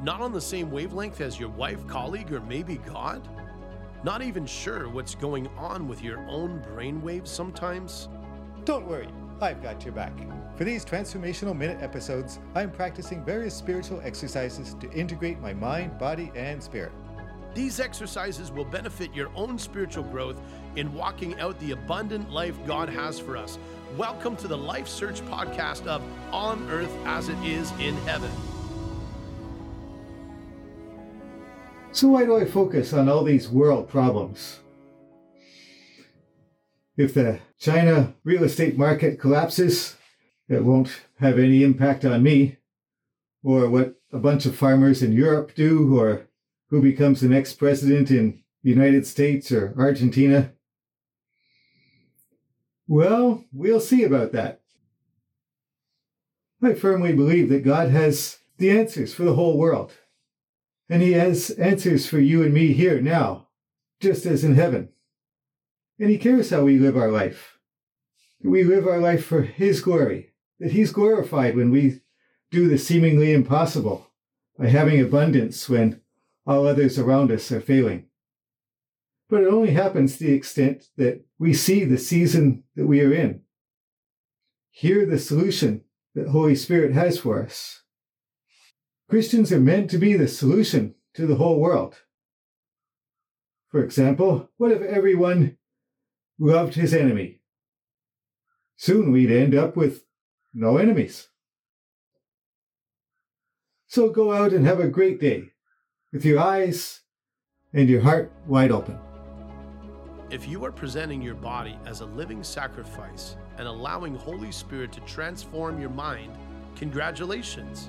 Not on the same wavelength as your wife, colleague, or maybe God? Not even sure what's going on with your own brainwaves sometimes? Don't worry, I've got your back. For these Transformational Minute episodes, I'm practicing various spiritual exercises to integrate my mind, body, and spirit. These exercises will benefit your own spiritual growth in walking out the abundant life God has for us. Welcome to the Life Search podcast of On Earth as It Is in Heaven. So, why do I focus on all these world problems? If the China real estate market collapses, it won't have any impact on me, or what a bunch of farmers in Europe do, or who becomes the next president in the United States or Argentina. Well, we'll see about that. I firmly believe that God has the answers for the whole world. And He has answers for you and me here now, just as in heaven. And He cares how we live our life. We live our life for His glory, that He's glorified when we do the seemingly impossible by having abundance when all others around us are failing. But it only happens to the extent that we see the season that we are in, hear the solution that Holy Spirit has for us. Christians are meant to be the solution to the whole world. For example, what if everyone loved his enemy? Soon we'd end up with no enemies. So go out and have a great day with your eyes and your heart wide open. If you are presenting your body as a living sacrifice and allowing Holy Spirit to transform your mind, congratulations.